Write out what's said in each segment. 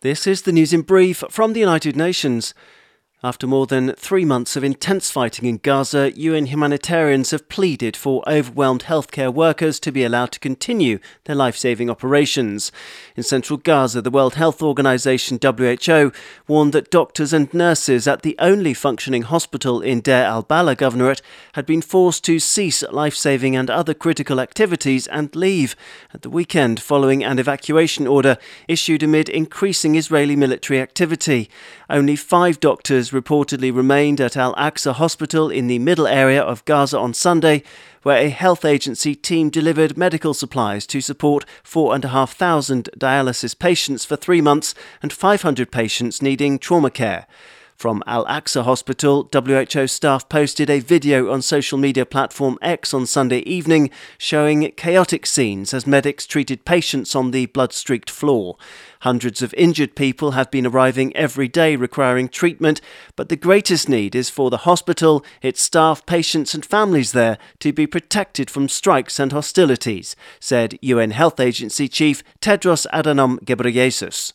This is the news in brief from the United Nations. After more than three months of intense fighting in Gaza, UN humanitarians have pleaded for overwhelmed healthcare workers to be allowed to continue their life saving operations. In central Gaza, the World Health Organization WHO warned that doctors and nurses at the only functioning hospital in Deir al Balah Governorate had been forced to cease life saving and other critical activities and leave at the weekend following an evacuation order issued amid increasing Israeli military activity. Only five doctors reportedly remained at Al Aqsa Hospital in the middle area of Gaza on Sunday, where a health agency team delivered medical supplies to support 4,500 dialysis patients for three months and 500 patients needing trauma care. From Al Aqsa Hospital, WHO staff posted a video on social media platform X on Sunday evening showing chaotic scenes as medics treated patients on the blood streaked floor. Hundreds of injured people have been arriving every day requiring treatment, but the greatest need is for the hospital, its staff, patients, and families there to be protected from strikes and hostilities, said UN Health Agency Chief Tedros Adhanom Ghebreyesus.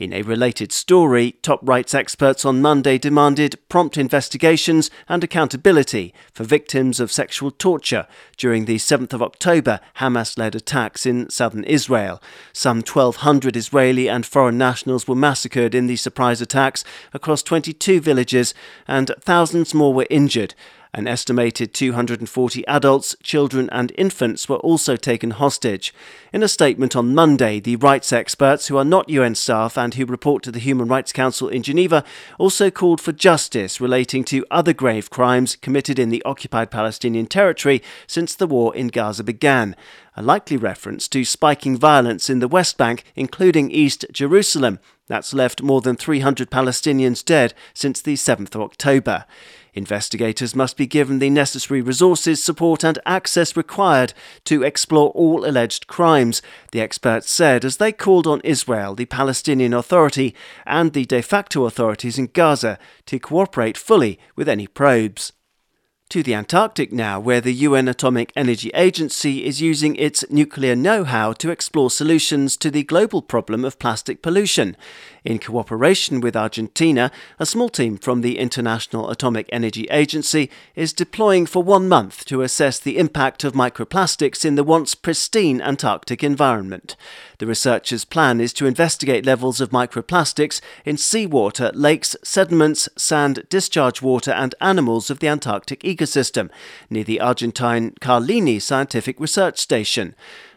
In a related story, top rights experts on Monday demanded prompt investigations and accountability for victims of sexual torture during the 7th of October Hamas led attacks in southern Israel. Some 1,200 Israeli and foreign nationals were massacred in the surprise attacks across 22 villages, and thousands more were injured. An estimated 240 adults, children, and infants were also taken hostage. In a statement on Monday, the rights experts, who are not UN staff and who report to the Human Rights Council in Geneva, also called for justice relating to other grave crimes committed in the occupied Palestinian territory since the war in Gaza began. A likely reference to spiking violence in the West Bank, including East Jerusalem. That's left more than 300 Palestinians dead since the 7th of October. Investigators must be given the necessary resources, support, and access required to explore all alleged crimes, the experts said as they called on Israel, the Palestinian Authority, and the de facto authorities in Gaza to cooperate fully with any probes. To the Antarctic now, where the UN Atomic Energy Agency is using its nuclear know how to explore solutions to the global problem of plastic pollution. In cooperation with Argentina, a small team from the International Atomic Energy Agency is deploying for one month to assess the impact of microplastics in the once pristine Antarctic environment. The researchers' plan is to investigate levels of microplastics in seawater, lakes, sediments, sand, discharge water, and animals of the Antarctic ecosystem ecosystem near the Argentine Carlini Scientific Research Station.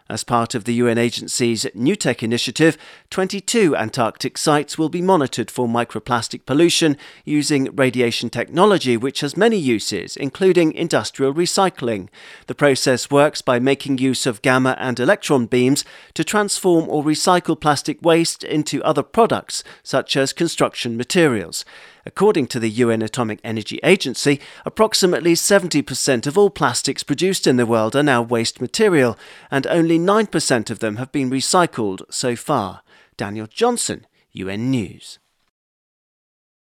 As part of the UN agency's NUTEC initiative, 22 Antarctic sites will be monitored for microplastic pollution using radiation technology, which has many uses, including industrial recycling. The process works by making use of gamma and electron beams to transform or recycle plastic waste into other products, such as construction materials. According to the UN Atomic Energy Agency, approximately 70% of all plastics produced in the world are now waste material, and only 9% of them have been recycled so far. Daniel Johnson, UN News.